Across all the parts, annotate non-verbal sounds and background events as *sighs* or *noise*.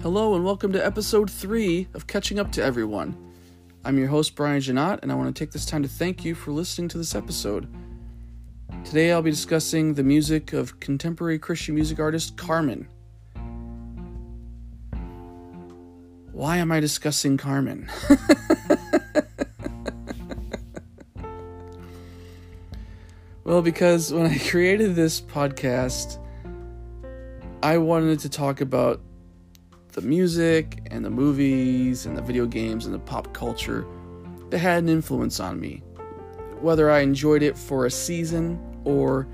Hello and welcome to episode 3 of Catching Up to Everyone. I'm your host, Brian Janot, and I want to take this time to thank you for listening to this episode. Today I'll be discussing the music of contemporary Christian music artist Carman. Why am I discussing Carman? *laughs* well, because when I created this podcast, I wanted to talk about the music and the movies and the video games and the pop culture that had an influence on me. Whether I enjoyed it for a season or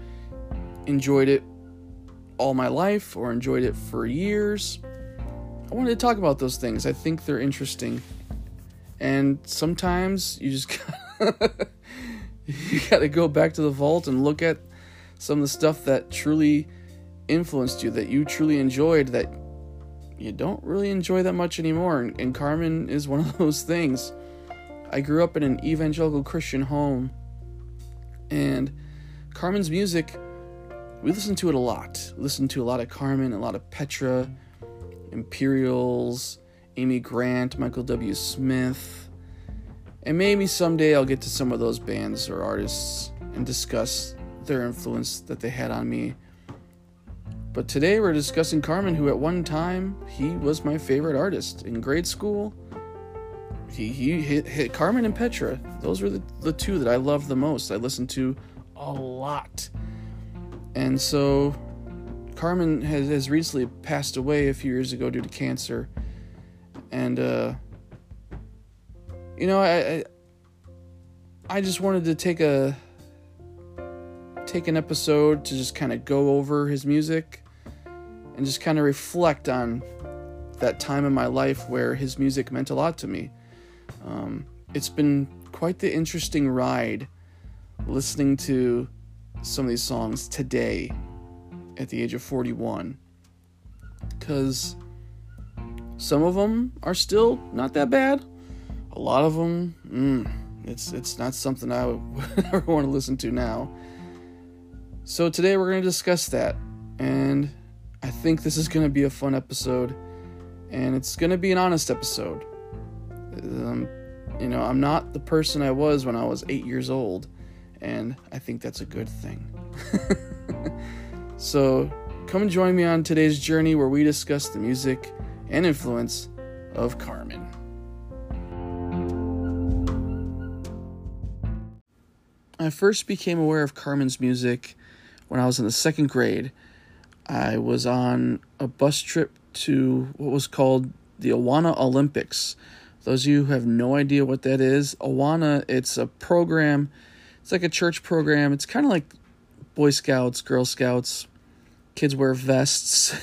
enjoyed it all my life or enjoyed it for years, I wanted to talk about those things. I think they're interesting. And sometimes you just *laughs* gotta, you gotta go back to the vault and look at some of the stuff that truly influenced you, that you truly enjoyed, that you don't really enjoy that much anymore. And Carman is one of *laughs* those things. I grew up in an evangelical Christian home, and Carman's music, we listened to it a lot. We listened to a lot of Carman, a lot of Petra, Imperials, Amy Grant, Michael W. Smith. And maybe someday I'll get to some of those bands or artists and discuss their influence that they had on me but today we're discussing Carman, who at one time he was my favorite artist in grade school. He he hit, hit Carman and Petra. Those were the, the two that I loved the most. I listened to a lot. And so Carman has, has recently passed away a few years ago due to cancer. And uh you know, I, I I just wanted to take a take an episode to just kind of go over his music and just kind of reflect on that time in my life where his music meant a lot to me. Um, it's been quite the interesting ride listening to some of these songs today at the age of 41 because some of them are still not that bad. A lot of them mm, it's it's not something i would *laughs* ever want to listen to now. So today we're going to discuss that and I think this is going to be a fun episode, and it's going to be an honest episode. Um, you know, I'm not the person I was when I was eight years old, and I think that's a good thing. *laughs* so, come join me on today's journey where we discuss the music and influence of Carman. I first became aware of Carman's music when I was in the second grade I was on a bus trip to what was called the Awana Olympics. Those of you who have no idea what that is, Awana, it's a program, it's like a church program. It's kind of like Boy Scouts, Girl Scouts. Kids wear vests.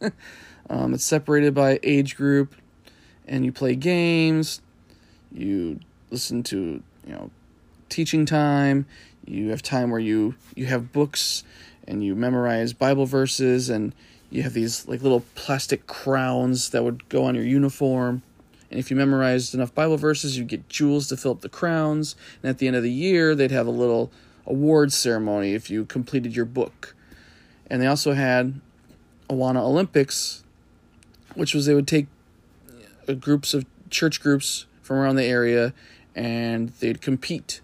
*laughs* um, it's separated by age group, and you play games. You listen to, you know, teaching time. You have time where you you have books and you memorize Bible verses and you have these like little plastic crowns that would go on your uniform. And if you memorized enough Bible verses, you'd get jewels to fill up the crowns. And at the end of the year, they'd have a little award ceremony if you completed your book. And they also had Awana Olympics, which was they would take uh, groups of church groups from around the area and they'd compete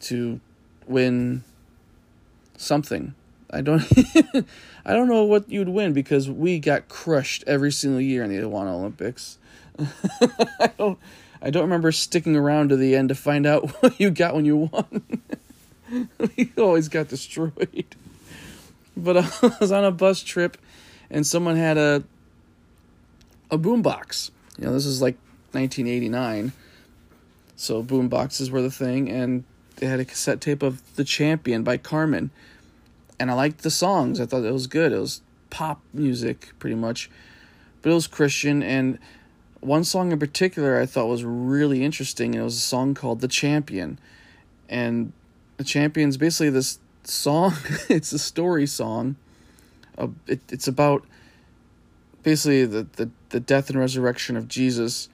to win something. I don't *laughs* I don't know what you'd win because we got crushed every single year in the Awana Olympics. *laughs* I don't I don't remember sticking around to the end to find out *laughs* what you got when you won. we always got destroyed. But I was on a bus trip and someone had a a boombox. You know, this is like 1989. So boom boxes were the thing and they had a cassette tape of The Champion by Carman and I liked the songs. I thought it was good. It was pop music pretty much, but it was Christian. And one song in particular I thought was really interesting. And it was a song called "The Champion," and the Champion's basically this song. *laughs* it's a story song. Uh, it, it's about basically the, the the death and resurrection of Jesus,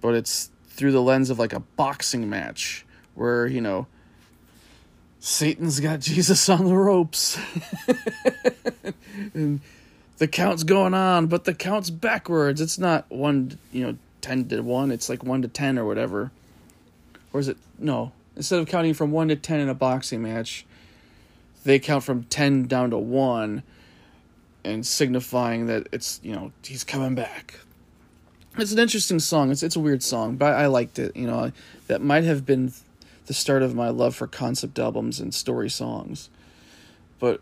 but it's through the lens of like a boxing match where you know Satan's got Jesus *laughs* on the ropes. *laughs* and the count's going on, but the count's backwards. It's not one, you know, ten to one. It's like one to ten or whatever. Or is it no? Instead of counting from one to ten in a boxing match, they count from ten down to one, and signifying that it's you know he's coming back. It's an interesting song. It's it's a weird song, but I liked it. You know, that might have been the start of my love for concept albums and story songs. But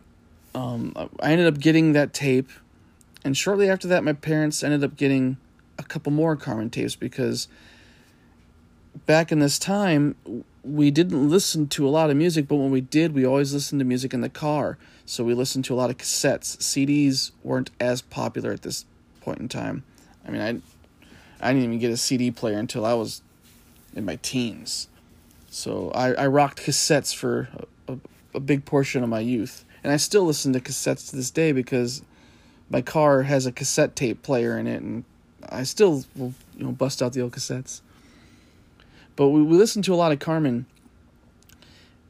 um, I ended up getting that tape, and shortly after that, my parents ended up getting a couple more Carman tapes because back in this time, we didn't listen to a lot of music, but when we did, we always listened to music in the car. So we listened to a lot of cassettes. CDs weren't as popular at this point in time. I mean, I, I didn't even get a CD player until I was in my teens. So I, I rocked cassettes for a, a, a big portion of my youth. And I still listen to cassettes to this day because my car has a cassette tape player in it, and I still will you know bust out the old cassettes. But we, we listened to a lot of Carman,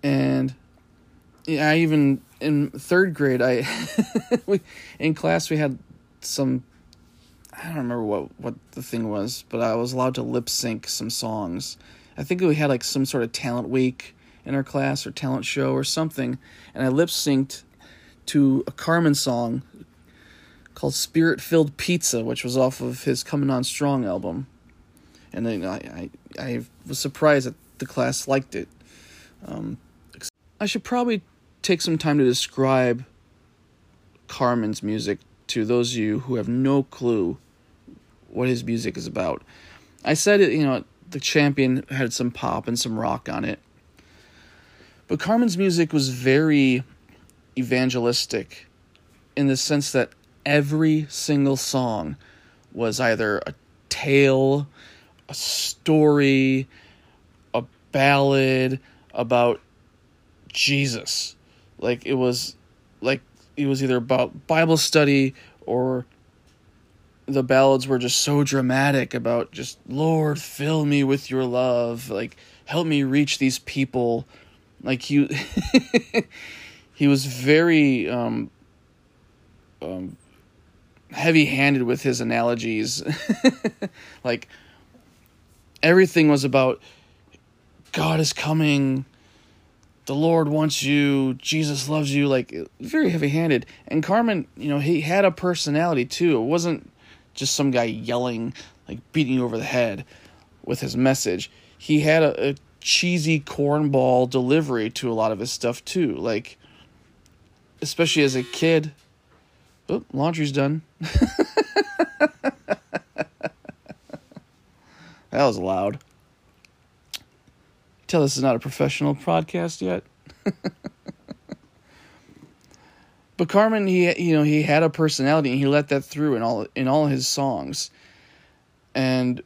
and I even in third grade I *laughs* we in class we had some I don't remember what what the thing was, but I was allowed to lip sync some songs I think we had like some sort of talent week in our class or talent show or something, and I lip synced to a Carman song called Spirit Filled Pizza, which was off of his Coming On Strong album. And then I, I, I was surprised that the class liked it. Um, I should probably take some time to describe Carman's music to those of you who have no clue what his music is about. I said it, you know, the champion had some pop and some rock on it. But Carman's music was very evangelistic in the sense that every single song was either a tale, a story, a ballad about Jesus. Like it was like it was either about Bible study or the ballads were just so dramatic about just Lord, fill me with your love, like help me reach these people. Like he *laughs* he was very um, um, heavy-handed with his analogies. *laughs* like everything was about God is coming. The Lord wants you. Jesus loves you. Like very heavy-handed. And Carman, you know, he had a personality too. It wasn't just some guy yelling, like beating you over the head with his message. He had a, a cheesy cornball delivery to a lot of his stuff too. Like, especially as a kid. Oh, laundry's done. *laughs* that was loud. Tell this is not a professional podcast yet. *laughs* But Carman, he you know he had a personality and he let that through in all in all his songs, and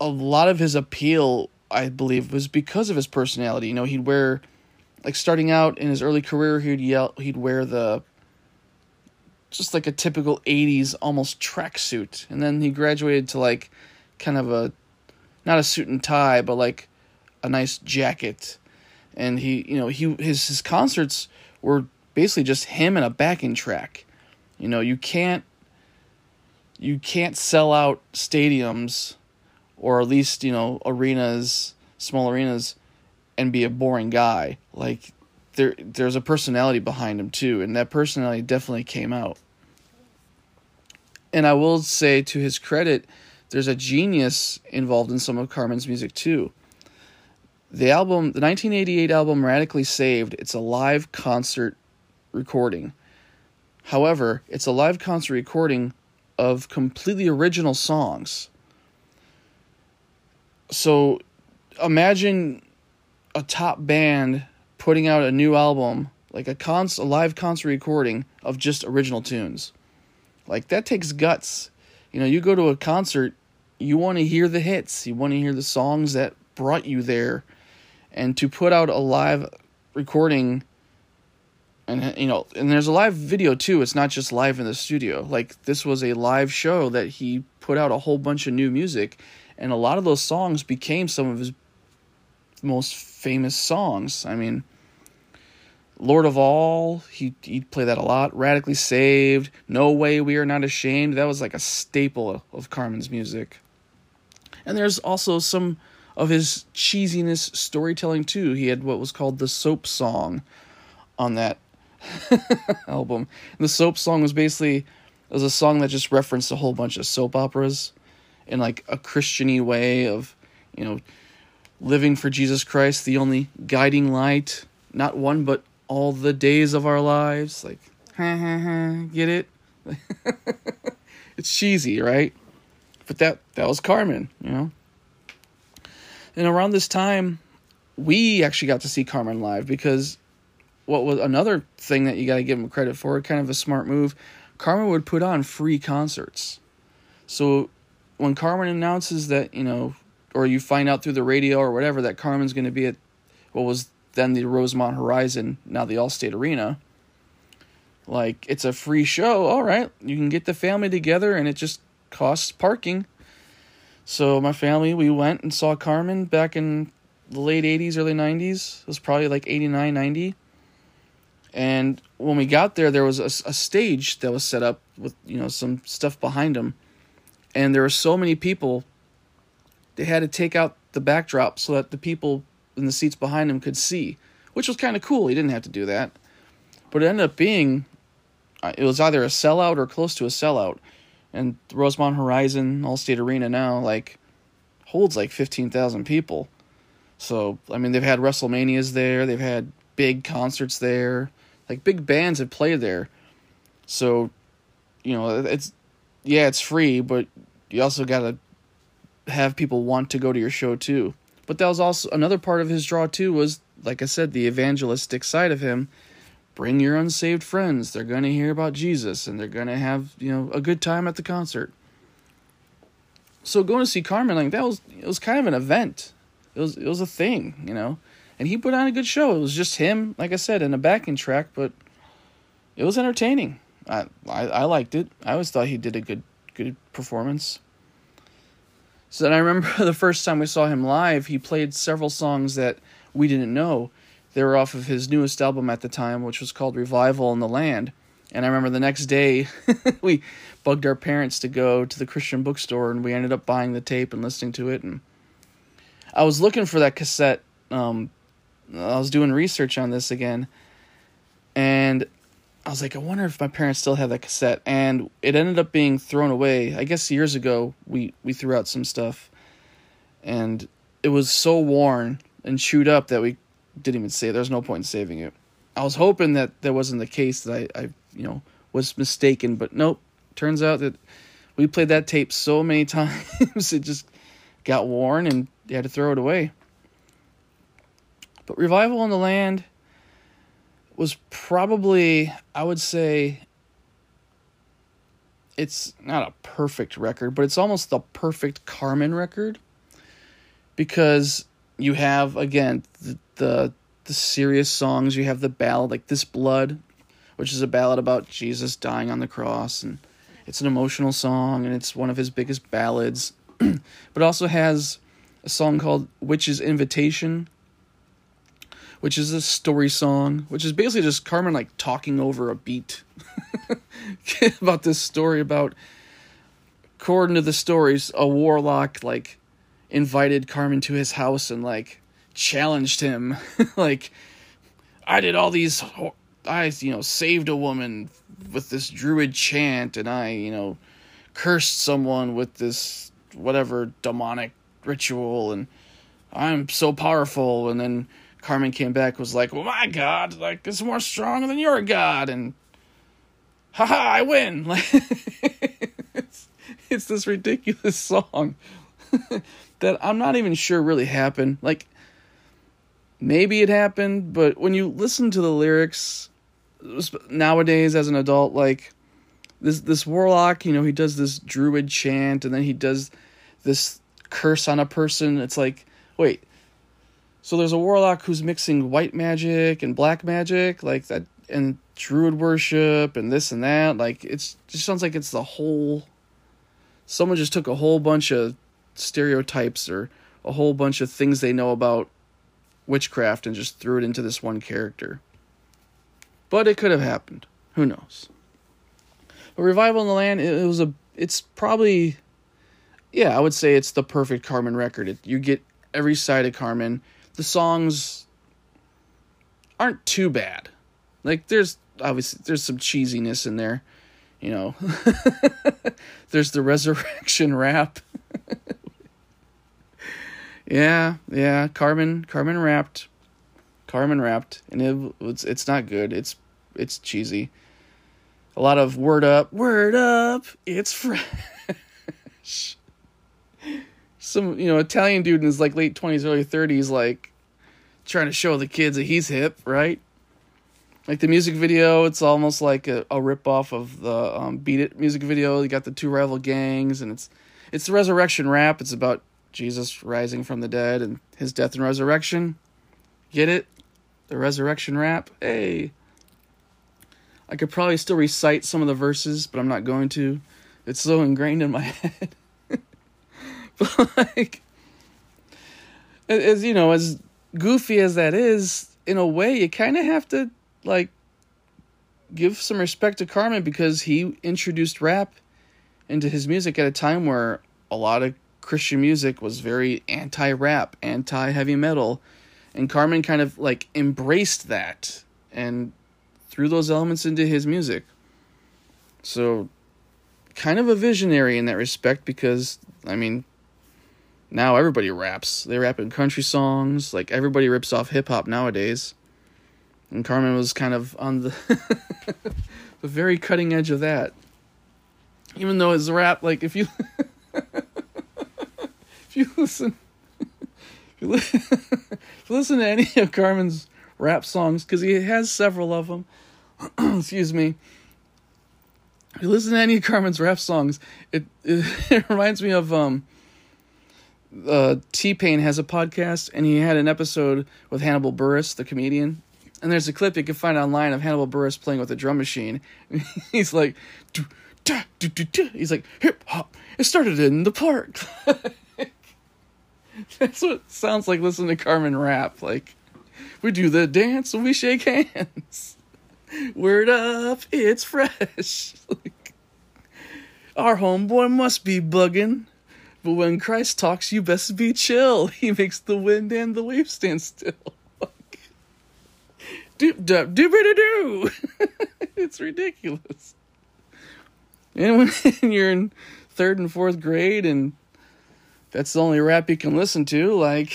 a lot of his appeal, I believe, was because of his personality. You know, he'd wear, like starting out in his early career, he'd yell, he'd wear the, just like a typical '80s almost tracksuit, and then he graduated to like, kind of a, not a suit and tie, but like, a nice jacket, and he you know he his his concerts were basically just him and a backing track. You know, you can't you can't sell out stadiums or at least, you know, arenas, small arenas and be a boring guy. Like there there's a personality behind him too, and that personality definitely came out. And I will say to his credit, there's a genius involved in some of Carman's music too. The album, the 1988 album Radically Saved, it's a live concert recording. However, it's a live concert recording of completely original songs. So imagine a top band putting out a new album, like a, con- a live concert recording of just original tunes. Like that takes guts. You know, you go to a concert, you want to hear the hits, you want to hear the songs that brought you there. And to put out a live recording and you know and there's a live video too it's not just live in the studio like this was a live show that he put out a whole bunch of new music and a lot of those songs became some of his most famous songs i mean Lord of All, he he'd play that a lot. Radically Saved, No Way We Are Not Ashamed. That was like a staple of Carman's music. And there's also some of his cheesiness storytelling too. He had what was called the soap song on that *laughs* album. And the soap song was basically was a song that just referenced a whole bunch of soap operas in like a Christiany way of, you know, living for Jesus Christ, the only guiding light, not one but all the days of our lives. Like, ha ha ha, get it? *laughs* it's cheesy, right? But that that was Carman, you know. And around this time, we actually got to see Carman live because what was another thing that you got to give him credit for, kind of a smart move. Carman would put on free concerts. So when Carman announces that, you know, or you find out through the radio or whatever that Carman's going to be at what was then the Rosemont Horizon, now the Allstate Arena, like it's a free show. All right, you can get the family together and it just costs parking. So my family, we went and saw Carman back in the late 80s, early 90s. It was probably like 89, 90. And when we got there, there was a, a stage that was set up with, you know, some stuff behind them. And there were so many people, they had to take out the backdrop so that the people in the seats behind him could see, which was kind of cool. He didn't have to do that. But it ended up being, uh, it was either a sellout or close to a sellout and Rosemont Horizon Allstate Arena now like holds like 15,000 people. So, I mean, they've had WrestleManias there, they've had big concerts there, like big bands have played there. So, you know, it's yeah, it's free, but you also got to have people want to go to your show too. But that was also another part of his draw too was like I said the evangelistic side of him bring your unsaved friends. They're going to hear about Jesus and they're going to have, you know, a good time at the concert. So going to see Carman like that was it was kind of an event. It was it was a thing, you know. And he put on a good show. It was just him, like I said, in a backing track, but it was entertaining. I, I I liked it. I always thought he did a good good performance. So then I remember *laughs* the first time we saw him live, he played several songs that we didn't know they were off of his newest album at the time, which was called Revival in the Land. And I remember the next day, *laughs* we bugged our parents to go to the Christian bookstore, and we ended up buying the tape and listening to it. And I was looking for that cassette. Um, I was doing research on this again, and I was like, I wonder if my parents still have that cassette. And it ended up being thrown away. I guess years ago, we we threw out some stuff, and it was so worn and chewed up that we didn't even say there's no point in saving it. I was hoping that that wasn't the case that I, I you know was mistaken, but nope. Turns out that we played that tape so many *laughs* times it just got worn and you had to throw it away. But Revival in the Land was probably I would say it's not a perfect record, but it's almost the perfect Carman record because you have again the, the the serious songs. You have the ballad like "This Blood," which is a ballad about Jesus dying on the cross, and it's an emotional song, and it's one of his biggest ballads. *clears throat* but also has a song called "Witch's Invitation," which is a story song, which is basically just Carman like talking over a beat *laughs* about this story about. According to the stories, a warlock like invited Carman to his house and like challenged him *laughs* like I did all these I you know saved a woman with this druid chant and I you know cursed someone with this whatever demonic ritual and I'm so powerful and then Carman came back was like well my god like it's more strong than your god and haha I win *laughs* like it's, it's this ridiculous song *laughs* that I'm not even sure really happened. Like, maybe it happened, but when you listen to the lyrics nowadays as an adult, like this this warlock, you know, he does this druid chant, and then he does this curse on a person. It's like, wait, so there's a warlock who's mixing white magic and black magic, like that, and druid worship and this and that. Like, it's it just sounds like it's the whole. Someone just took a whole bunch of stereotypes or a whole bunch of things they know about witchcraft and just threw it into this one character. but it could have happened. Who knows? But Revival in the Land, it, it was a. It's probably, yeah, I would say it's the perfect Carman record. It, you get every side of Carman. The songs aren't too bad. Like there's obviously there's some cheesiness in there, you know. *laughs* there's the resurrection *laughs* rap. yeah, yeah, Carman Carman rapped. Carman rapped and it, it's it's not good. It's it's cheesy. A lot of word up, word up. It's *laughs* fresh. Some, you know, Italian dude in his like late 20s early 30s like trying to show the kids that he's hip, right? Like the music video, it's almost like a, a rip off of the um, Beat It music video. You got the two rival gangs, and it's it's the resurrection rap. It's about Jesus rising from the dead and his death and resurrection. Get it? The resurrection rap. Hey, I could probably still recite some of the verses, but I'm not going to. It's so ingrained in my *laughs* head. *laughs* like, as you know, as goofy as that is, in a way, you kind of have to like give some respect to Carman because he introduced rap into his music at a time where a lot of Christian music was very anti-rap, anti-heavy metal, and Carman kind of like embraced that and threw those elements into his music. So kind of a visionary in that respect because I mean now everybody raps. They rap in country songs, like everybody rips off hip hop nowadays and Carman was kind of on the *laughs* the very cutting edge of that. Even though his rap, like if you *laughs* if you listen *laughs* if you, li- if you listen to any of Carman's rap songs, because he has several of them. *clears throat* excuse me. If you listen to any of Carman's rap songs, it it, it reminds me of um. Uh, T Pain has a podcast, and he had an episode with Hannibal Buress, the comedian, and there's a clip you can find online of Hannibal Buress playing with a drum machine. *laughs* he's like, da, he's like hip hop. It started in the park. *laughs* That's what sounds like listening to Carman rap. Like, we do the dance and we shake hands. Word up, it's fresh. *laughs* like, our homeboy must be bugging. But when Christ talks, you best be chill. *laughs* He makes the wind and the waves stand still *laughs* doop dup doobity doo. It's ridiculous. And when *laughs* you're in third and fourth grade and that's the only rap you can listen to, like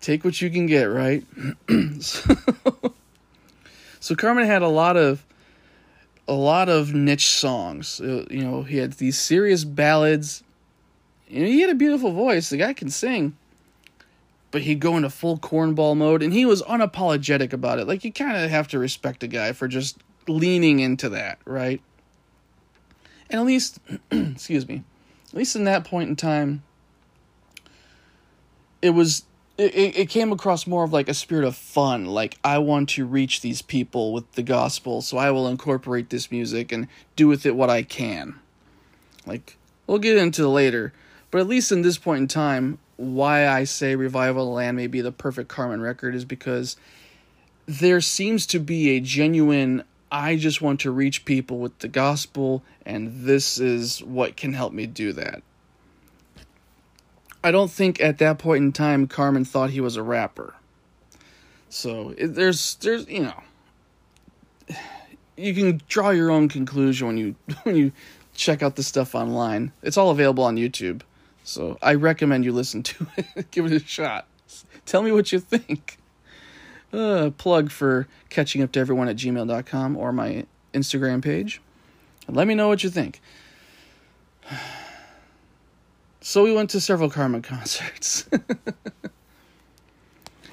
take what you can get, right? *clears throat* so, so Carman had a lot of a lot of niche songs. Uh, you know, he had these serious ballads. You know, he had a beautiful voice. The guy can sing but he'd go into full cornball mode and he was unapologetic about it. Like you kind of have to respect a guy for just leaning into that, right? And at least *clears throat* excuse me. At least in that point in time it was it, it came across more of like a spirit of fun like i want to reach these people with the gospel so i will incorporate this music and do with it what i can like we'll get into later but at least in this point in time why I say Revival Land may be the perfect Carman record is because there seems to be a genuine I just want to reach people with the gospel and this is what can help me do that. I don't think at that point in time Carman thought he was a rapper. So it, there's there's you know you can draw your own conclusion when you *laughs* when you check out the stuff online. It's all available on YouTube. So I recommend you listen to *laughs* it. Give it a shot. Tell me what you think. Uh, plug for catching up to everyone at gmail.com or my Instagram page. Let me know what you think. So we went to several Carman concerts. *laughs*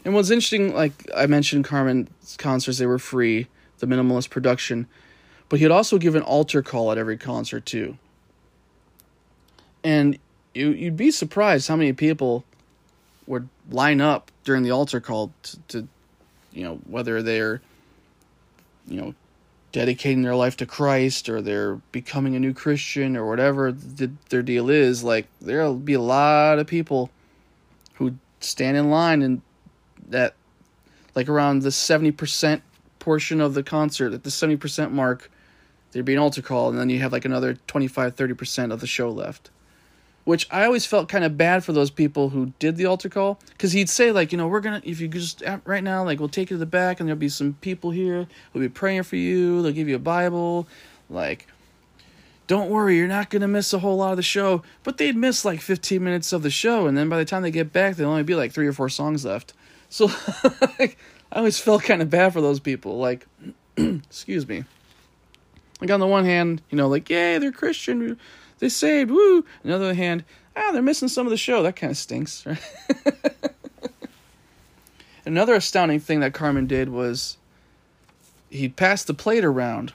and what's interesting, like I mentioned, Carman's concerts, they were free, the minimalist production. But he'd also give an altar call at every concert, too. And you you'd be surprised how many people would line up during the altar call to, to you know whether they're you know dedicating their life to Christ or they're becoming a new Christian or whatever the, their deal is like there'll be a lot of people who stand in line and that like around the 70% portion of the concert at the 70% mark there'd be an altar call and then you have like another 25 30% of the show left which i always felt kind of bad for those people who did the altar call because he'd say like you know we're gonna if you just right now like we'll take you to the back and there'll be some people here who'll be praying for you. They'll give you a bible. Like don't worry you're not gonna miss a whole lot of the show. But they'd miss like 15 minutes of the show and then by the time they get back there'll only be like three or four songs left. So *laughs* like, i always felt kind of bad for those people like *clears throat* excuse me. Like on the one hand, you know, like yay, they're Christian, they saved, woo. On the other hand, ah, they're missing some of the show. That kind of stinks. *laughs* Right? Another astounding thing that Carman did was he passed the plate around,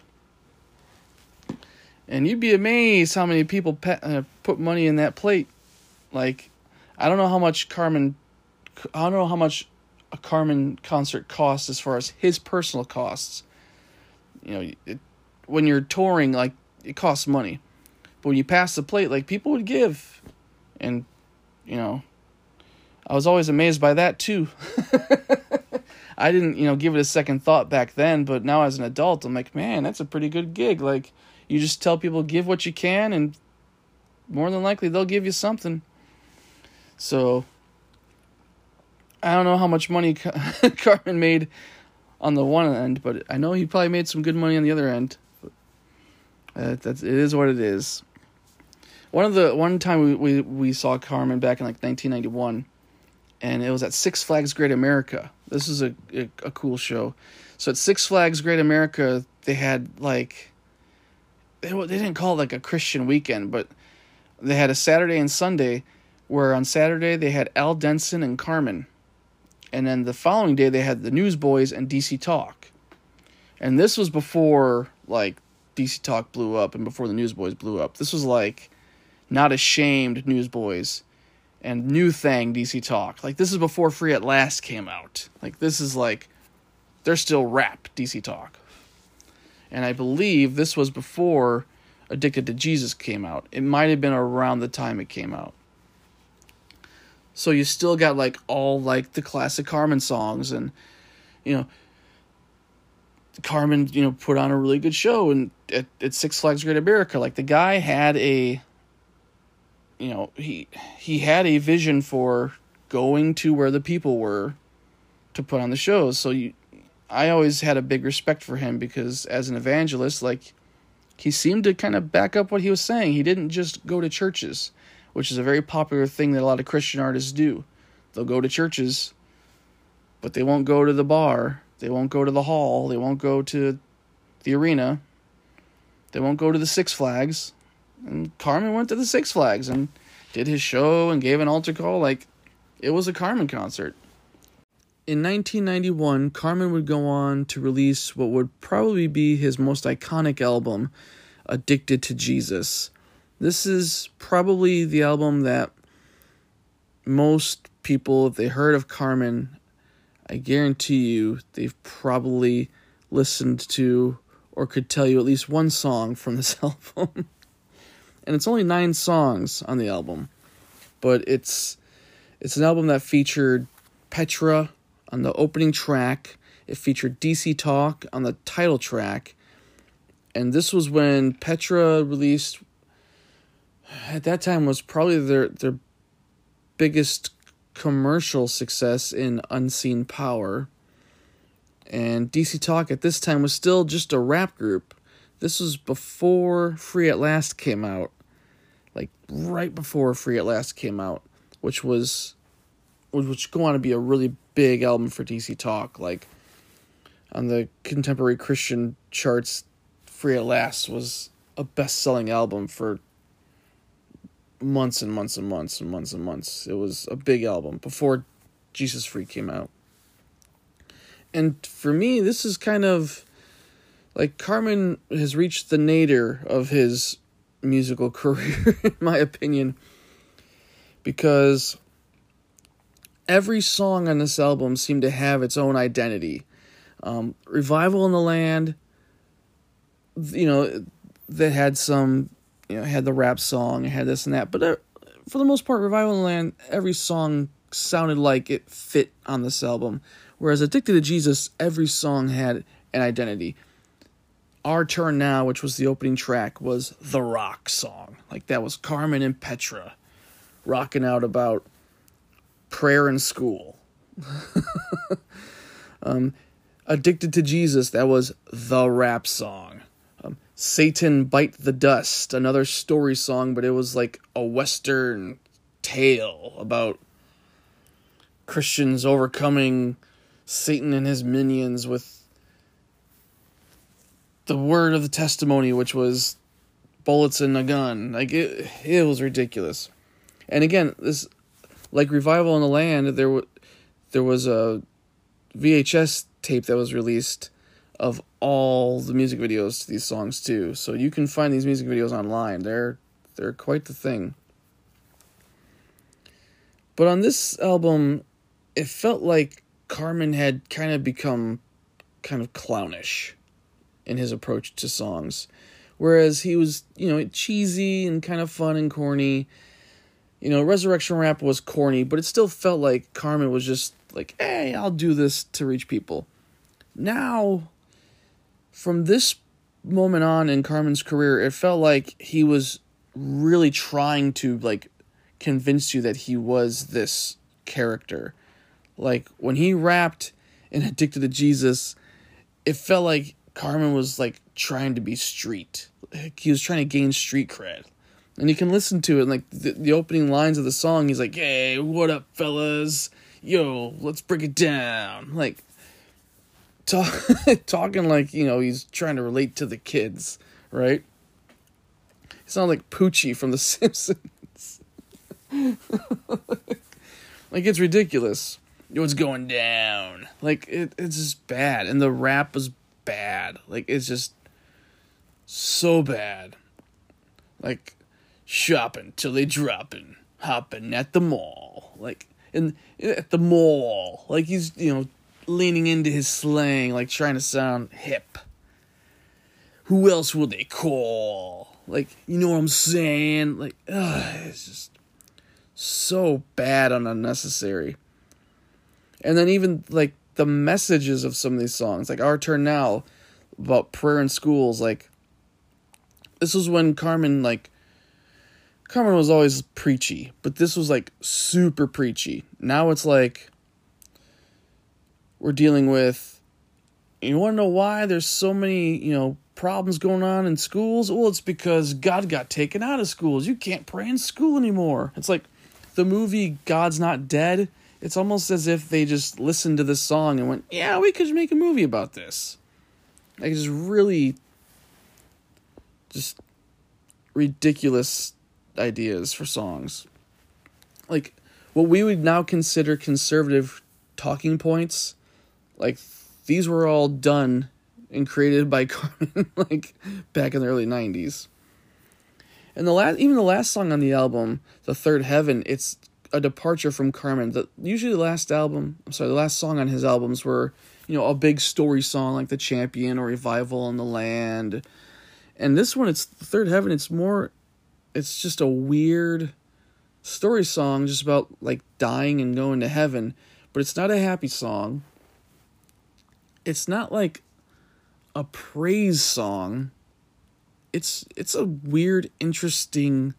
and you'd be amazed how many people pe- uh, put money in that plate. Like, I don't know how much Carman, I don't know how much a Carman concert costs as far as his personal costs. You know, it, when you're touring, like it costs money. But when you pass the plate, like people would give, and you know, I was always amazed by that too. *laughs* I didn't, you know, give it a second thought back then, but now as an adult, I'm like, man, that's a pretty good gig. Like, you just tell people give what you can, and more than likely they'll give you something. So, I don't know how much money *laughs* Carman made on the one end, but I know he probably made some good money on the other end. Uh, that's it is what it is. One of the one time we, we we saw Carman back in like 1991, and it was at Six Flags Great America. This is a, a, a cool show. So at Six Flags Great America, they had like they they didn't call it like a Christian weekend, but they had a Saturday and Sunday, where on Saturday they had Al Denson and Carman, and then the following day they had the Newsboys and DC Talk, and this was before like DC Talk blew up and before the Newsboys blew up. This was like not ashamed Newsboys and new thing DC Talk. Like this is before Free at Last came out. Like this is like they're still rap DC Talk. And I believe this was before Addicted to Jesus came out. It might have been around the time it came out. So you still got like all like the classic Carman songs and you know Carman, you know, put on a really good show and at, at Six Flags Great America. Like the guy had a you know, he he had a vision for going to where the people were to put on the shows. So you I always had a big respect for him because as an evangelist, like he seemed to kind of back up what he was saying. He didn't just go to churches, which is a very popular thing that a lot of Christian artists do. They'll go to churches, but they won't go to the bar they won't go to the hall. They won't go to the arena. They won't go to the Six Flags. And Carman went to the Six Flags and did his show and gave an altar call. Like, it was a Carman concert. In 1991, Carman would go on to release what would probably be his most iconic album, Addicted to Jesus. This is probably the album that most people, if they heard of Carman, I guarantee you they've probably listened to or could tell you at least one song from this *laughs* album. And it's only 9 songs on the album, but it's it's an album that featured Petra on the opening track. It featured DC Talk on the title track. And this was when Petra released at that time was probably their their biggest commercial success in Unseen Power. And DC Talk at this time was still just a rap group. This was before Free at Last came out. Like right before Free at Last came out, which was which go on to be a really big album for DC Talk. Like on the contemporary Christian charts, Free at Last was a best selling album for months and months and months and months and months. It was a big album before Jesus Freak came out. And for me, this is kind of like Carman has reached the nadir of his musical *laughs* career, in my opinion, because every song on this album seemed to have its own identity. Um, Revival in the Land, you know, that had some you know, had the rap song, had this and that. But uh, for the most part, Revival in the Land, every song sounded like it fit on this album. Whereas Addicted to Jesus, every song had an identity. Our Turn Now, which was the opening track, was the rock song. Like that was Carman and Petra rocking out about prayer in school. *laughs* um, Addicted to Jesus, that was the rap song. Um, Satan Bite the Dust, another story song, but it was like a Western tale about Christians overcoming Satan and his minions with the word of the testimony, which was bullets and a gun. Like it, it was ridiculous. And again, this like revival in the land. There, w- there was a VHS tape that was released of all the music videos to these songs too. So you can find these music videos online. They're they're quite the thing. But on this album, it felt like Carman had kind of become kind of clownish in his approach to songs. Whereas he was, you know, cheesy and kind of fun and corny. You know, Resurrection Rap was corny, but it still felt like Carman was just like, hey, I'll do this to reach people. Now, from this moment on in Carman's career, it felt like he was really trying to like convince you that he was this character. Like when he rapped in *laughs* Addicted to Jesus, it felt like Carman was like trying to be street. Like, he was trying to gain street cred. And you can listen to it, like the, the opening lines of the song, he's like, "Hey, what up, fellas? Yo, let's break it down." Like, talk, *laughs* talking like you know he's trying to relate to the kids, right? He sounds like Poochie from The *laughs* Simpsons. like it's ridiculous. What's going down? Like it, it's just bad, and the rap was bad. Like it's just so bad. Like shopping till they dropping, hopping at the mall. Like in at the mall. Like he's you know leaning into his slang, like trying to sound hip. Who else will they call? Like, you know what I'm saying? Like, ugh, it's just so bad and unnecessary. And then even like the messages of some of these songs, like Our Turn Now, about prayer in schools, like this was when Carman like Carman was always preachy, but this was like super preachy. Now it's like we're dealing with. You want to know why there's so many, you know, problems going on in schools? Well, it's because God got taken out of schools. You can't pray in school anymore. It's like the movie God's Not Dead. It's almost as if they just listened to this song and went, "Yeah, we could make a movie about this." Like just really just ridiculous ideas for songs. Like what we would now consider conservative talking points like these were all done and created by *laughs* Carman like back in the early 90s. And the last even the last song on the album, The Third Heaven, it's a departure from Carman. The usually the last album, I'm sorry, the last song on his albums were, you know, a big story song like The Champion or Revival in the Land. And this one it's Third Heaven, it's more it's just a weird story song just about like dying and going to heaven, but it's not a happy song it's not like a praise song. It's it's a weird, interesting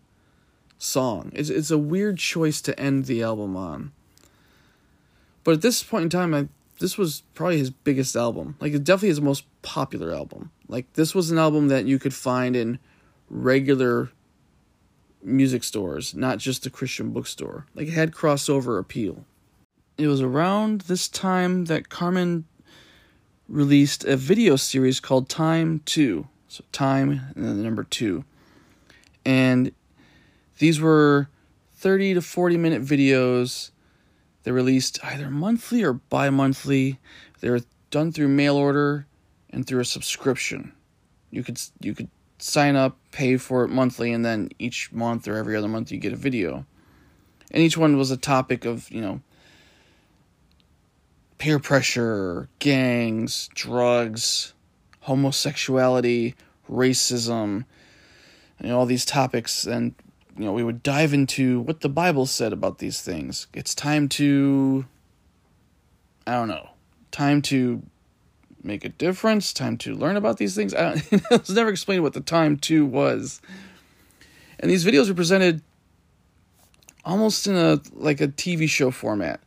song. It's it's a weird choice to end the album on. But at this point in time, I this was probably his biggest album. Like it definitely his most popular album. Like this was an album that you could find in regular music stores, not just the Christian bookstore. Like it had crossover appeal. It was around this time that Carman released a video series called Time 2. So Time and then the number 2. And these were 30 to 40 minute videos. They released either monthly or bi monthly. They were done through mail order and through a subscription. You could you could sign up, pay for it monthly, and then each month or every other month you get a video. And each one was a topic of, you know, peer pressure, gangs, drugs, homosexuality, racism, you know, all these topics. And, you know, we would dive into what the Bible said about these things. It's time to, I don't know, time to make a difference, time to learn about these things. I don't, *laughs* it was never explained what the time to was. And these videos were presented almost in a like a TV show format.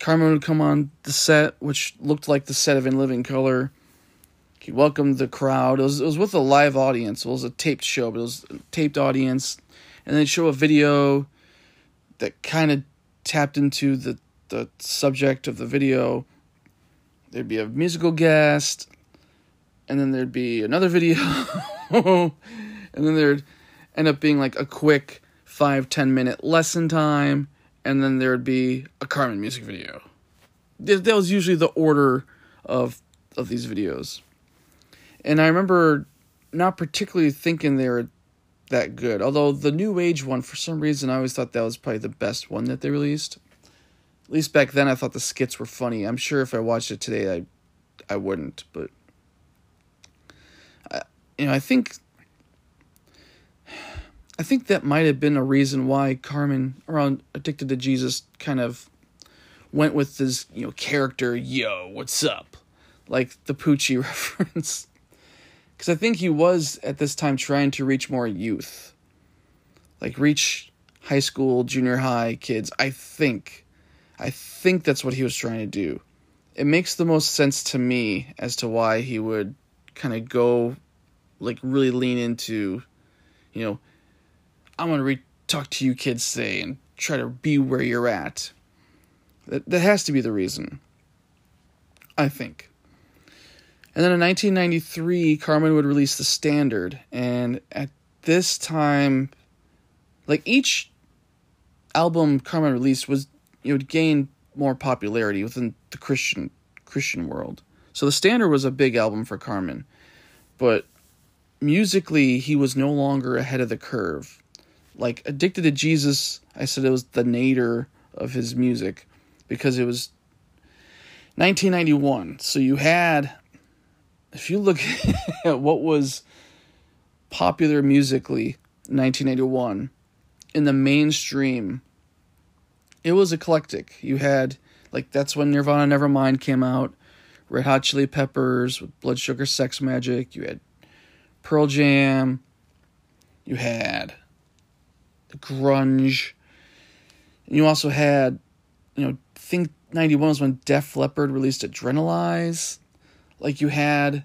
Carman would come on the set, which looked like the set of In Living Color. He welcomed the crowd. It was, it was with a live audience. It was a taped show, but it was a taped audience. And they'd show a video that kind of tapped into the, the subject of the video. There'd be a musical guest, and then there'd be another video, *laughs* and then there'd end up being like a quick five ten minute lesson time, and then there'd be a Carman music video. That was usually the order of of these videos. And I remember not particularly thinking they were that good. Although the New Age one, for some reason, I always thought that was probably the best one that they released. At least back then, I thought the skits were funny. I'm sure if I watched it today, I, I wouldn't. But, I, you know, I think, I think that might have been a reason why Carman around Addicted to Jesus kind of went with this, you know, character. Yo, what's up? Like the Poochie *laughs* reference because I think he was at this time trying to reach more youth, like reach high school, junior high kids. I think, I think that's what he was trying to do. It makes the most sense to me as to why he would kind of go, like really lean into, you know, I'm gonna re- talk to you kids today and try to be where you're at. That that has to be the reason. I think. And then in 1993, Carman would release The Standard. And at this time, like each album Carman released was, you know, gain more popularity within the Christian Christian world. So The Standard was a big album for Carman. But musically, he was no longer ahead of the curve. Like Addicted to Jesus, I said it was the nadir of his music because it was 1991. So you had if you look *laughs* at what was popular musically in 1981 in the mainstream, it was eclectic. You had like that's when Nirvana Nevermind came out, Red Hot Chili Peppers with Blood Sugar Sex Magik. you had Pearl Jam, you had grunge, and you also had, you know, think 91 was when Def Leppard released Adrenalize like you had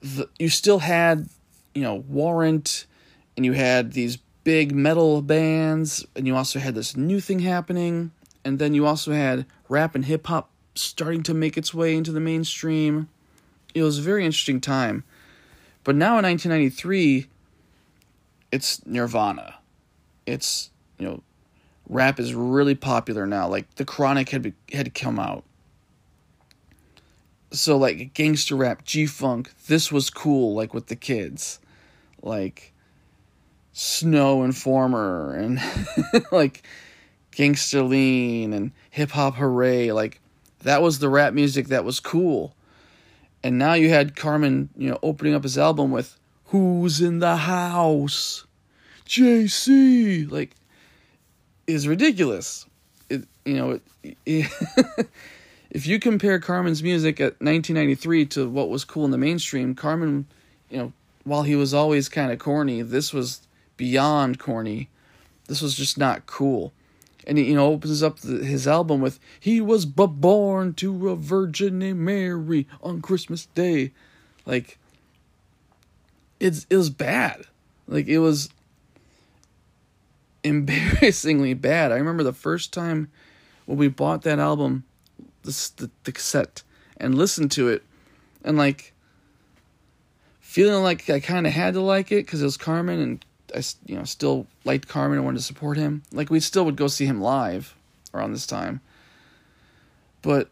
the, you still had you know warrant and you had these big metal bands and you also had this new thing happening and then you also had rap and hip hop starting to make its way into the mainstream. It was a very interesting time. But now in 1993 it's nirvana. It's you know rap is really popular now. Like the chronic had had come out so like gangster rap, G funk, this was cool, like with the kids, like Snow Informer and *laughs* like Gangster Lean and Hip Hop Hooray, like that was the rap music that was cool. And now you had Carman, you know, opening up his album with "Who's in the House," JC, like is ridiculous. It, you know, it, *laughs* it if you compare Carman's music at 1993 to what was cool in the mainstream, Carman, you know, while he was always kind of corny, this was beyond corny. This was just not cool. And he, you know, opens up the, his album with "He was born to a Virgin named Mary on Christmas Day," like it's it was bad. Like it was *laughs* embarrassingly bad. I remember the first time when we bought that album the, the, the cassette and listen to it and like feeling like I kind of had to like it because it was Carman and I you know still liked Carman and wanted to support him. Like we still would go see him live around this time, but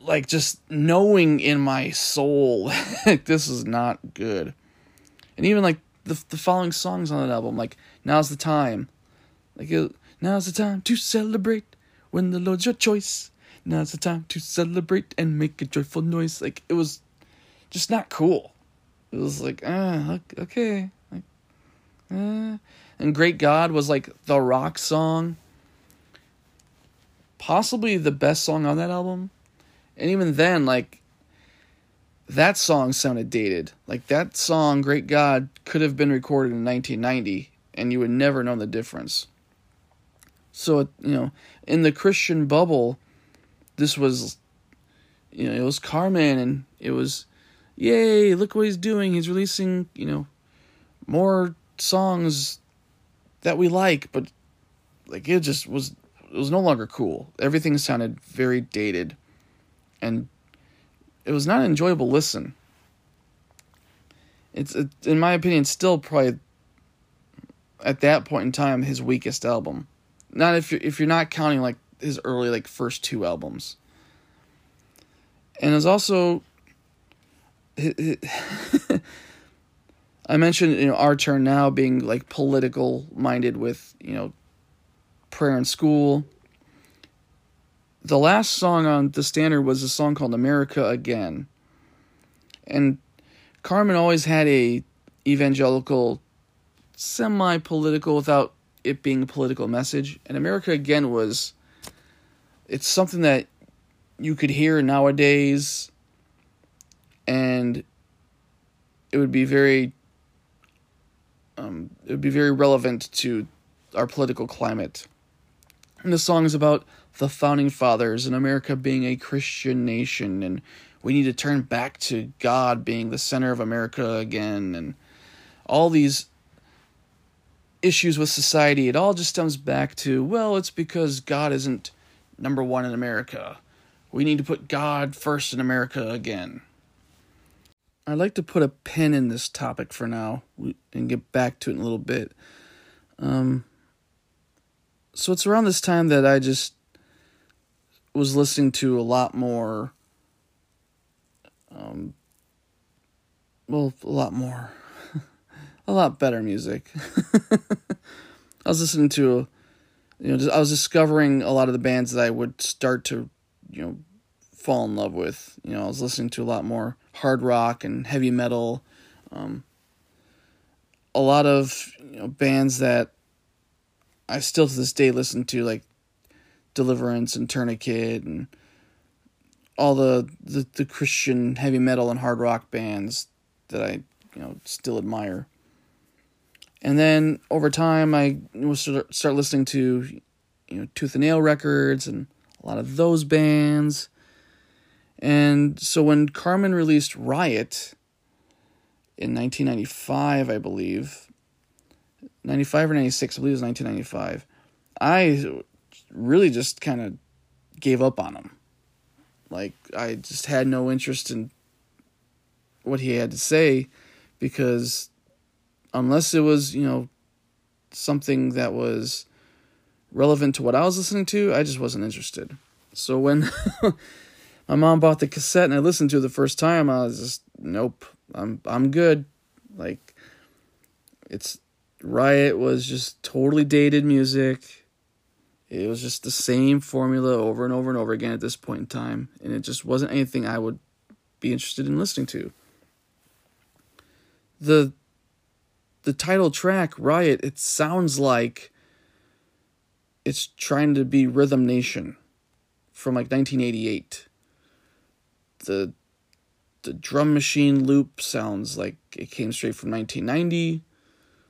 like just knowing in my soul *laughs* like this is not good, and even like the the following songs on that album like now's the time, like it, now's the time to celebrate when the Lord's your choice Now's the time to celebrate and make a joyful noise. Like it was just not cool. It was like, ah, okay. Like, uh. And Great God was like the rock song. Possibly the best song on that album. And even then, like, that song sounded dated. Like that song, Great God, could have been recorded in 1990 and you would never know the difference. So, you know, in the Christian bubble, this was, you know, it was Carman and it was, yay, look what he's doing. He's releasing, you know, more songs that we like, but like it just was, it was no longer cool. Everything sounded very dated and it was not an enjoyable listen. It's, it, in my opinion, still probably at that point in time his weakest album. Not if you're if you're not counting like his early like first two albums. And it's also *laughs* I mentioned you know our turn now being like political minded with you know prayer in school. The last song on the standard was a song called America Again. And Carman always had a evangelical semi political without it being a political message. And America Again was it's something that you could hear nowadays and it would be very um, it would be very relevant to our political climate. And the song is about the founding fathers and America being a Christian nation and we need to turn back to God being the center of America again and all these issues with society, it all just stems back to, well, it's because God isn't number one in America. We need to put God first in America again. I'd like to put a pin in this topic for now and get back to it in a little bit. Um, so it's around this time that I just was listening to a lot more, um, well, a lot more *laughs* a lot better music. *laughs* I was listening to, you know, I was discovering a lot of the bands that I would start to, you know, fall in love with. You know, I was listening to a lot more hard rock and heavy metal, um, a lot of you know bands that I still to this day listen to, like Deliverance and Tourniquet and all the, the the Christian heavy metal and hard rock bands that I you know still admire. And then over time, I was start listening to, you know, Tooth and Nail records and a lot of those bands. And so when Carman released Riot in 1995, I believe, 95 or 96, I believe it was 1995, I really just kind of gave up on him. Like, I just had no interest in what he had to say because unless it was, you know, something that was relevant to what I was listening to, I just wasn't interested. So when *laughs* my mom bought the cassette and I listened to it the first time, I was just nope, I'm I'm good. Like it's Riot was just totally dated music. It was just the same formula over and over and over again at this point in time, and it just wasn't anything I would be interested in listening to. The the title track, Riot, it sounds like it's trying to be Rhythm Nation from like 1988. The the drum machine loop sounds like it came straight from 1990.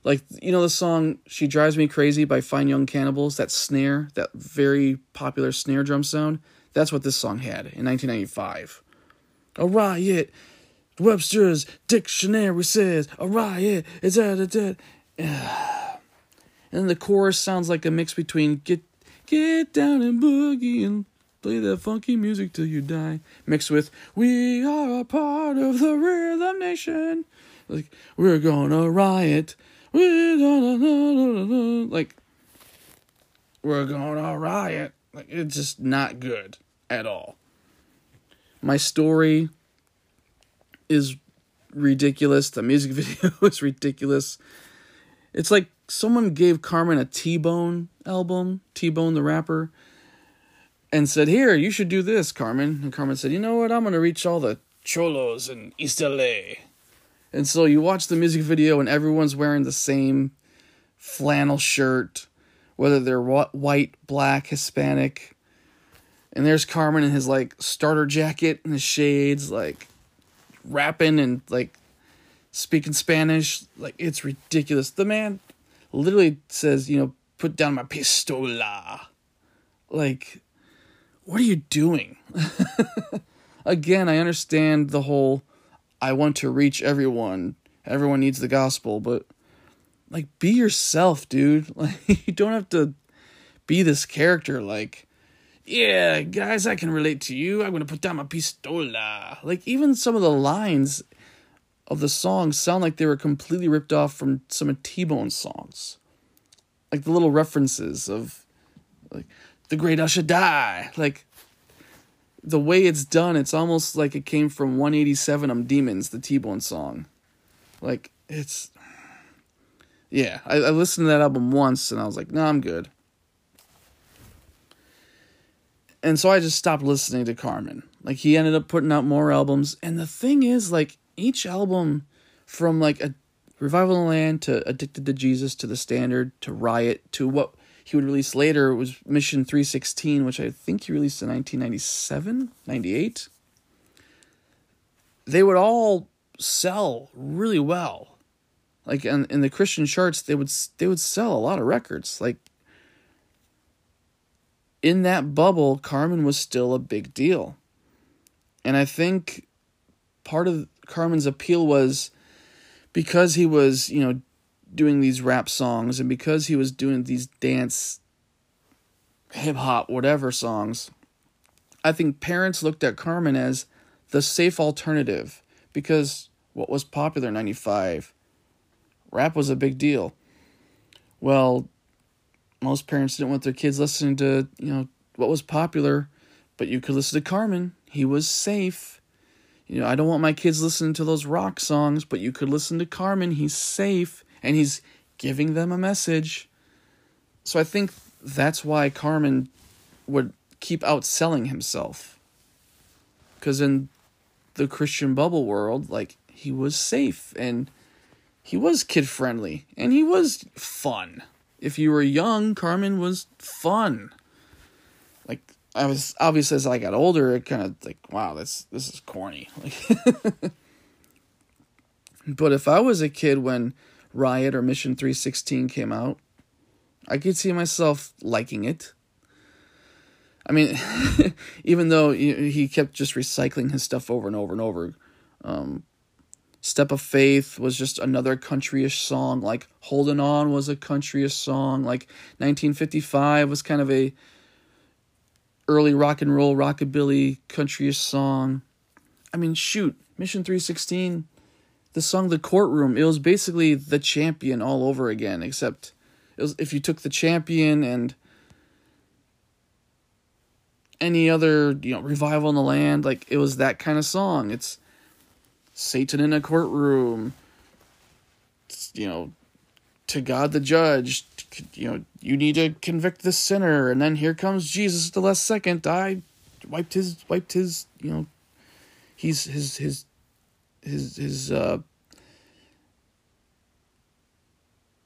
Like you know the song "She Drives Me Crazy" by Fine Young Cannibals. That snare, that very popular snare drum sound. That's what this song had in 1995. A riot Webster's dictionary says a riot is at a dead. *sighs* And the chorus sounds like a mix between get get down and boogie and play that funky music till you die, mixed with we are a part of the rhythm nation. Like we're gonna riot. We're gonna like we're gonna riot. Like it's just not good at all. My story is ridiculous. The music *laughs* video is ridiculous. It's like someone gave Carman a T Bone album, T Bone the rapper, and said, Here, you should do this, Carman. And Carman said, You know what? I'm going to reach all the cholos in East LA. And so you watch the music video, and everyone's wearing the same flannel shirt, whether they're white, black, Hispanic. And there's Carman in his like starter jacket and his shades, like rapping and like speaking Spanish. Like it's ridiculous. The man literally says, you know, put down my pistola. Like, what are you doing? *laughs* Again, I understand the whole I want to reach everyone. Everyone needs the gospel, but like be yourself, dude. *laughs* Like you don't have to be this character like yeah, guys, I can relate to you. I'm gonna put down my pistola. Like even some of the lines of the songs sound like they were completely ripped off from some of T Bone's songs. Like the little references of like the great Usher die. Like the way it's done, it's almost like it came from 187 I'm Demons, the T Bone song. Like it's yeah, I, I listened to that album once and I was like, no, nah, I'm good. And so I just stopped listening to Carman. Like he ended up putting out more albums, and the thing is, like each album, from like a Revival the Land to Addicted to Jesus to The Standard to Riot to what he would release later was Mission 316, which I think he released in 1997, 98. They would all sell really well. Like in, in the Christian charts, they would they would sell a lot of records. Like in that bubble, Carman was still a big deal. And I think part of Carman's appeal was because he was, you know, doing these rap songs and because he was doing these dance, hip hop, whatever songs, I think parents looked at Carman as the safe alternative because what was popular in 95? Rap was a big deal. Well, most parents didn't want their kids listening to, you know, what was popular, but you could listen to Carman. He was safe. You know, I don't want my kids listening to those rock songs, but you could listen to Carman. He's safe and he's giving them a message. So I think that's why Carman would keep outselling himself. Because in the Christian bubble world, like, he was safe and he was kid friendly and he was fun if you were young, Carman was fun. Like I was obviously as I got older, it kind of like wow, this this is corny. Like, *laughs* but if I was a kid when Riot or Mission Three Sixteen came out, I could see myself liking it. I mean, *laughs* even though he kept just recycling his stuff over and over and over, um, Step of Faith was just another countryish song. Like Holding On was a countryish song. Like 1955 was kind of a early rock and roll rockabilly countryish song. I mean, shoot, Mission 316, the song The Courtroom, it was basically The Champion all over again, except it was if you took The Champion and any other, you know, revival in the land, like it was that kind of song. It's Satan in a courtroom, you know, to God the judge, you know, you need to convict the sinner, and then here comes Jesus at the last second. I wiped his wiped his, you know, he's his his his his uh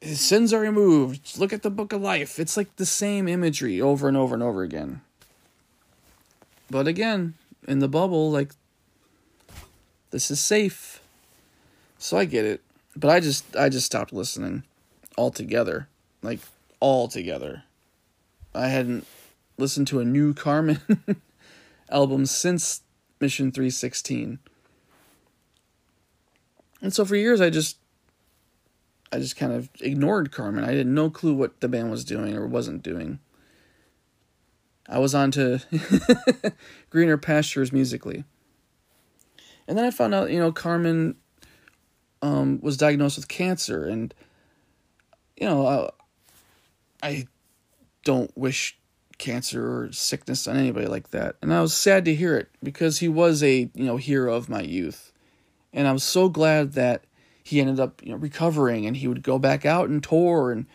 his sins are removed. Look at the book of life. It's like the same imagery over and over and over again. But again, in the bubble, like this is safe. So I get it. But I just I just stopped listening altogether. Like altogether. I hadn't listened to a new *laughs* Carman album since Mission 316. And so for years I just I just kind of ignored Carman. I had no clue what the band was doing or wasn't doing. I was on to *laughs* greener pastures musically. And then I found out, you know, Carman um, was diagnosed with cancer, and you know, I, I don't wish cancer or sickness on anybody like that. And I was sad to hear it because he was a you know hero of my youth, and I was so glad that he ended up you know recovering and he would go back out and tour and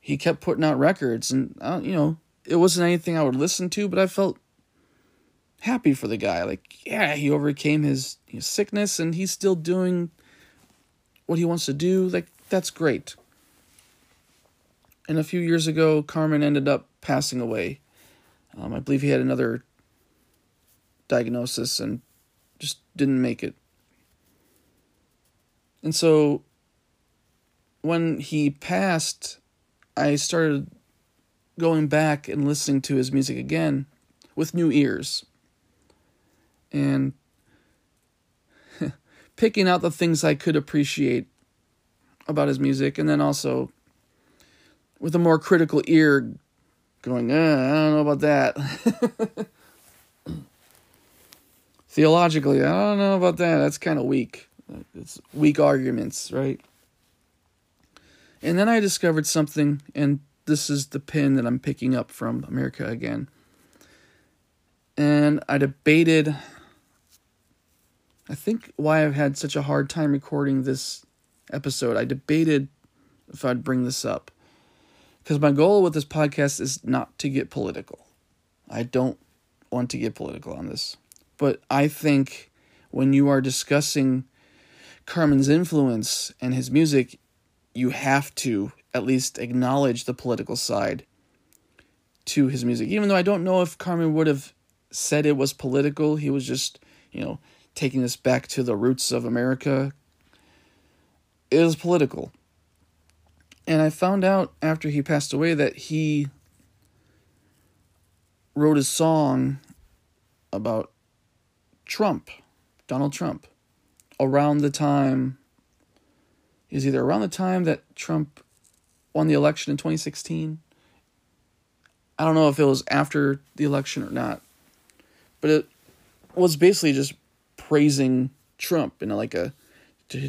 he kept putting out records and uh, you know it wasn't anything I would listen to, but I felt happy for the guy. Like, yeah, he overcame his, his sickness and he's still doing what he wants to do. Like, that's great. And a few years ago, Carman ended up passing away. Um, I believe he had another diagnosis and just didn't make it. And so when he passed, I started going back and listening to his music again with new ears. And *laughs* picking out the things I could appreciate about his music, and then also with a more critical ear going, eh, I don't know about that. *laughs* Theologically, I don't know about that. That's kind of weak. It's weak arguments, right? And then I discovered something, and this is the pin that I'm picking up from America again. And I debated, I think, why I've had such a hard time recording this episode. I debated if I'd bring this up. Because my goal with this podcast is not to get political. I don't want to get political on this. But I think when you are discussing Carman's influence and his music, you have to at least acknowledge the political side to his music. Even though I don't know if Carman would have said it was political, he was just, you know, taking us back to the roots of America. is political. And I found out after he passed away that he wrote a song about Trump, Donald Trump, around the time is either around the time that Trump won the election in 2016. I don't know if it was after the election or not, but it was basically just praising Trump in like a like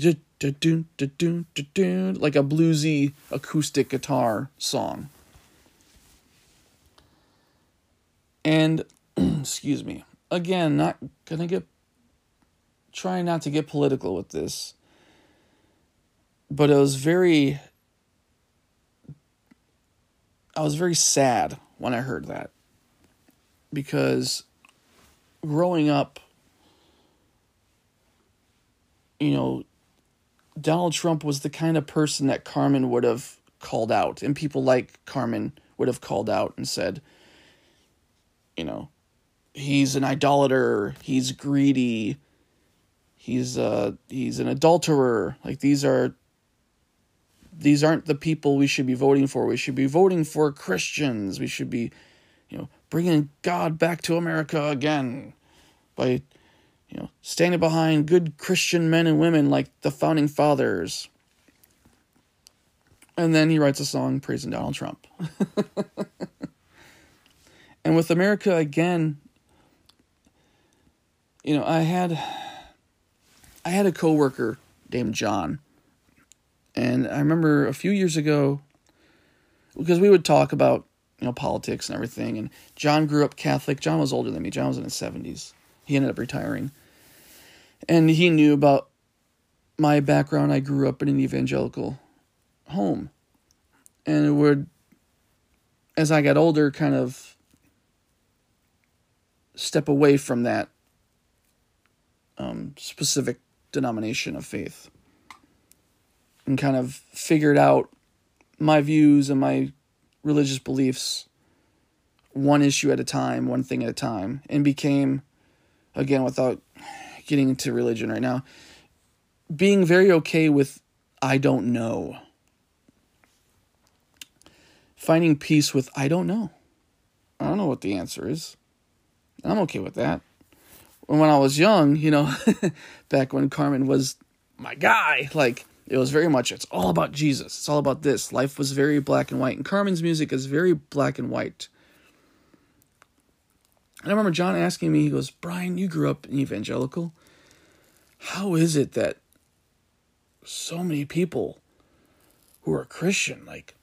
a bluesy acoustic guitar song. And *clears throat* excuse me, again, not gonna get trying not to get political with this but it was very I was very sad when I heard that because growing up you know Donald Trump was the kind of person that Carman would have called out and people like Carman would have called out and said you know he's an idolater he's greedy he's uh he's an adulterer like these are these aren't the people we should be voting for. We should be voting for Christians. We should be, you know, bringing God back to America again by, you know, standing behind good Christian men and women like the founding fathers. And then he writes a song praising Donald Trump. *laughs* and with America again, you know, I had I had a coworker named John and I remember a few years ago, because we would talk about you know politics and everything. And John grew up Catholic. John was older than me. John was in his seventies. He ended up retiring, and he knew about my background. I grew up in an evangelical home, and it would, as I got older, kind of step away from that um, specific denomination of faith and kind of figured out my views and my religious beliefs one issue at a time, one thing at a time, and became, again, without getting into religion right now, being very okay with I don't know. Finding peace with I don't know. I don't know what the answer is. I'm okay with that. When I was young, you know, *laughs* back when Carman was my guy, like it was very much it's all about Jesus. It's all about this. Life was very black and white. And Carman's music is very black and white. And I remember John asking me, he goes, Brian, you grew up in evangelical. How is it that so many people who are Christian, like,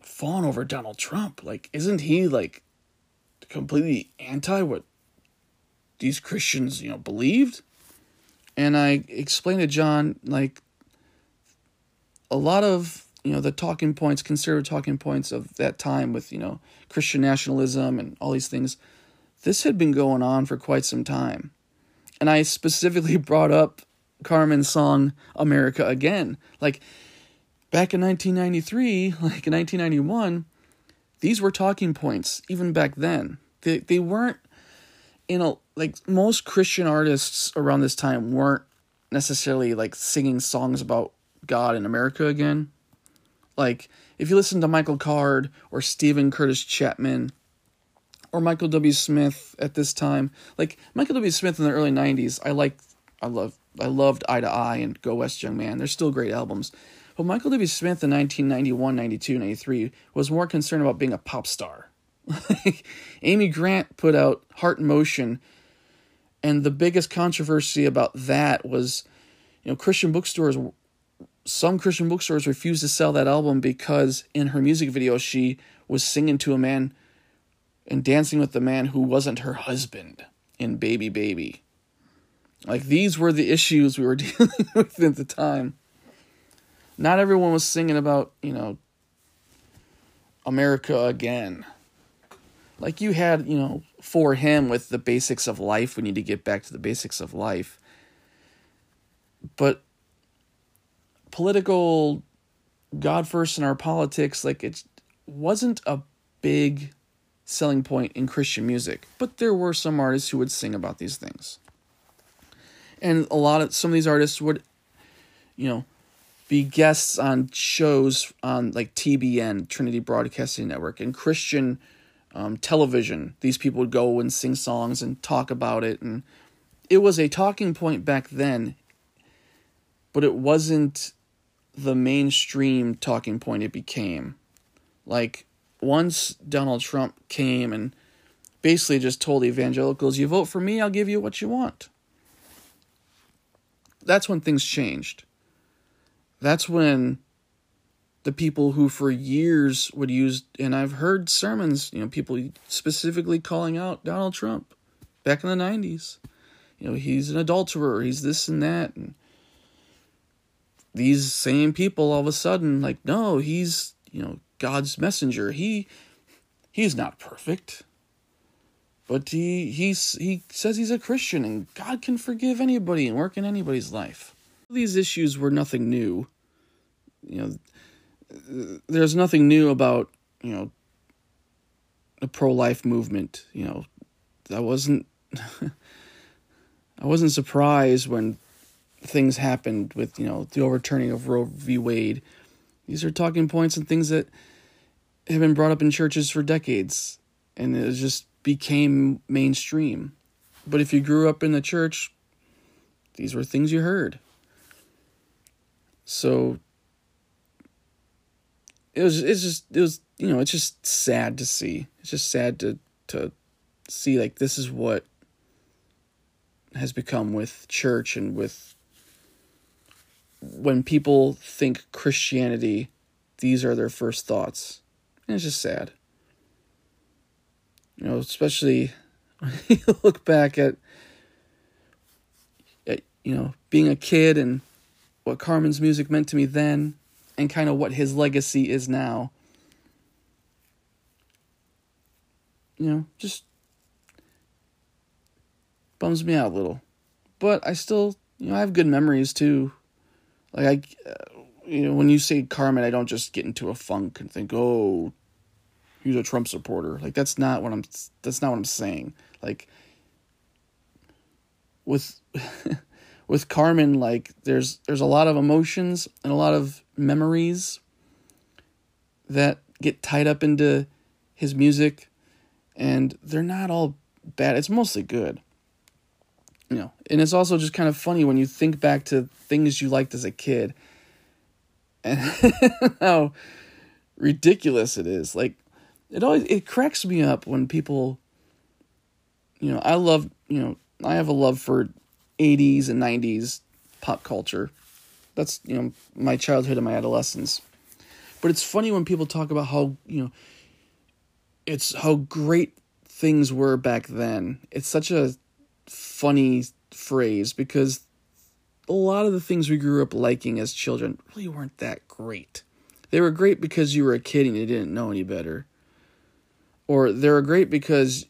fawn over Donald Trump? Like, isn't he, like, completely anti what these Christians, you know, believed? And I explained to John, like, a lot of you know the talking points, conservative talking points of that time with you know Christian nationalism and all these things, this had been going on for quite some time, and I specifically *laughs* brought up Carman's song "America Again," like back in 1993, like in 1991, these were talking points even back then. They they weren't you know like most Christian artists around this time weren't necessarily like singing songs about God in America again. Like if you listen to Michael Card or Steven Curtis Chapman or Michael W. Smith at this time, like Michael W. Smith in the early '90s, I like, I love, I loved Eye to Eye and Go West Young Man. They're still great albums. But Michael W. Smith in 1991, 92, 93 was more concerned about being a pop star. *laughs* Amy Grant put out Heart in Motion, and the biggest controversy about that was, you know, Christian bookstores some Christian bookstores refused to sell that album because in her music video she was singing to a man and dancing with the man who wasn't her husband in Baby Baby. Like these were the issues we were *laughs* dealing with at the time. Not everyone was singing about, you know, America again. Like you had, you know, 4Him with the basics of life, we need to get back to the basics of life. But political God first in our politics, like it wasn't a big selling point in Christian music, but there were some artists who would sing about these things. And a lot of some of these artists would, you know, be guests on shows on like TBN, Trinity Broadcasting Network, and Christian um, television. These people would go and sing songs and talk about it, and it was a talking point back then. But it wasn't the mainstream talking point it became. Like, once Donald Trump came and basically just told evangelicals, you vote for me, I'll give you what you want. That's when things changed. That's when the people who for years would use, and I've heard sermons, you know, people specifically calling out Donald Trump back in the 90s. You know, he's an adulterer, he's this and that. And these same people all of a sudden like no he's you know god's messenger he he's not perfect but he he's he says he's a christian and god can forgive anybody and work in anybody's life these issues were nothing new you know there's nothing new about you know the pro-life movement you know i wasn't *laughs* i wasn't surprised when things happened with you know the overturning of Roe v. Wade. These are talking points and things that have been brought up in churches for decades, and it just became mainstream. But if you grew up in the church, these were things you heard. So it was it's just it was you know it's just sad to see. It's just sad to to see like this is what has become with church and with when people think Christianity, these are their first thoughts. And it's just sad. You know, especially *laughs* when you look back at, at, you know, being a kid and what Carman's music meant to me then and kind of what his legacy is now. You know, just bums me out a little. But I still, you know, I have good memories too like I, uh, you know, when you say Carman, I don't just get into a funk and think, oh, he's a Trump supporter. Like that's not what I'm. That's not what I'm saying. Like with *laughs* with Carman, like there's there's a lot of emotions and a lot of memories that get tied up into his music, and they're not all bad. It's mostly good you know, and it's also just kind of funny when you think back to things you liked as a kid and *laughs* how ridiculous it is. Like it always it cracks me up when people you know, I love, you know, I have a love for 80s and 90s pop culture. That's, you know, my childhood and my adolescence. But it's funny when people talk about how, you know, it's how great things were back then. It's such a funny phrase because a lot of the things we grew up liking as children really weren't that great. They were great because you were a kid and you didn't know any better. Or they were great because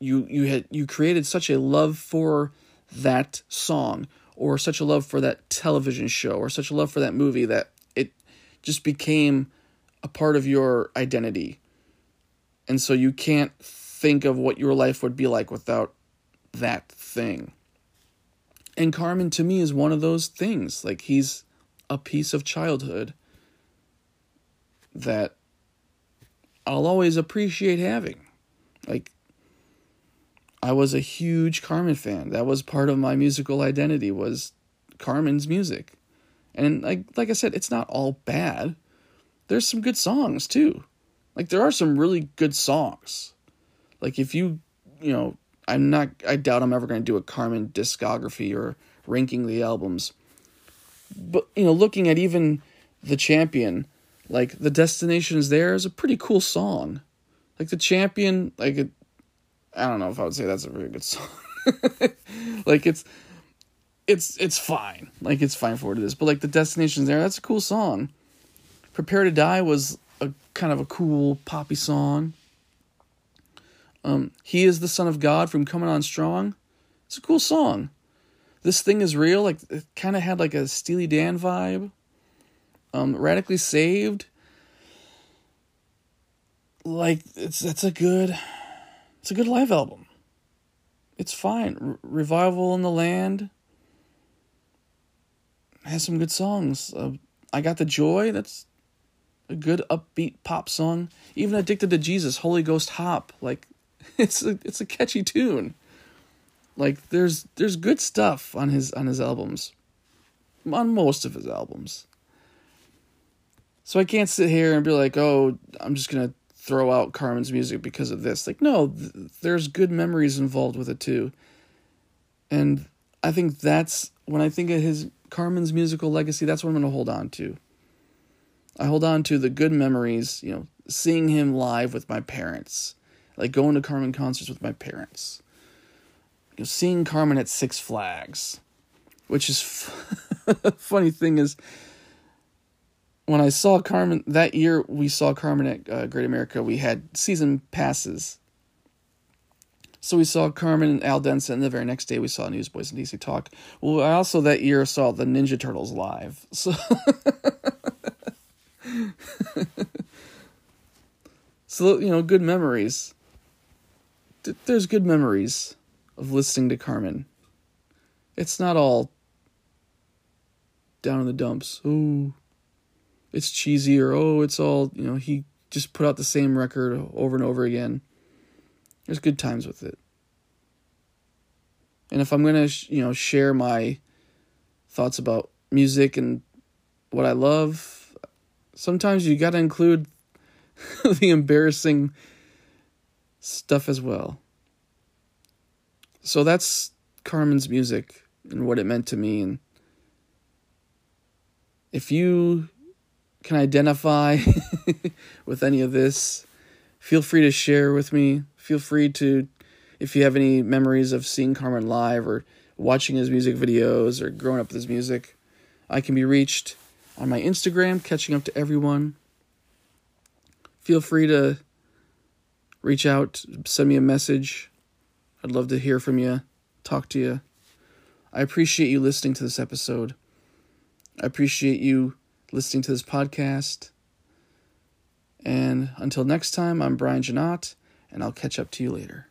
you you had you created such a love for that song or such a love for that television show or such a love for that movie that it just became a part of your identity. And so you can't think of what your life would be like without that thing. And Carman to me is one of those things. Like he's a piece of childhood that I'll always appreciate having. Like I was a huge Carman fan. That was part of my musical identity was Carman's music. And like like I said, it's not all bad. There's some good songs too. Like there are some really good songs. Like if you, you know, I'm not I doubt I'm ever going to do a Carman discography or ranking the albums. But you know, looking at even The Champion, like The Destination is There is a pretty cool song. Like The Champion, like it, I don't know if I would say that's a very good song. *laughs* like it's it's it's fine. Like it's fine for what it is. But like The Destination is There, that's a cool song. Prepare to Die was a kind of a cool poppy song. Um, he is the Son of God from Coming On Strong. It's a cool song. This thing is real. Like it kind of had like a Steely Dan vibe. Um, Radically Saved. Like it's that's a good, it's a good live album. It's fine. Revival in the Land has some good songs. Uh, I got the joy. That's a good upbeat pop song. Even Addicted to Jesus, Holy Ghost Hop. Like *laughs* it's a it's a catchy tune. Like there's there's good stuff on his on his albums. On most of his albums. So I can't sit here and be like, "Oh, I'm just to throw out Carman's music because of this." Like no, th- there's good memories involved with it too. And I think that's when I think of his Carman's musical legacy, that's what I'm to hold on to. I hold on to the good memories, you know, seeing him live with my parents, like going to Carman concerts with my parents, you know, seeing Carman at Six Flags, which is f- *laughs* funny thing is when I saw Carman that year, we saw Carman at uh, Great America. We had season passes, so we saw Carman and Al Denson, and the very next day we saw Newsboys and DC Talk. Well, I also that year saw the Ninja Turtles live. So. *laughs* so you know, good memories. There's good memories of listening to Carman. It's not all down in the dumps. Oh, it's cheesy or oh, it's all you know. He just put out the same record over and over again. There's good times with it. And if I'm gonna, you know, share my thoughts about music and what I love, sometimes you got to include *laughs* the embarrassing stuff as well. So that's Carman's music and what it meant to me. And if you can identify *laughs* with any of this, feel free to share with me. Feel free to, if you have any memories of seeing Carman live or watching his music videos or growing up with his music, I can be reached on my Instagram, catching up to everyone. Feel free to reach out, send me a message. I'd love to hear from you, talk to you. I appreciate you listening to this episode. I appreciate you listening to this podcast. And until next time, I'm Brian Janot, and I'll catch up to you later.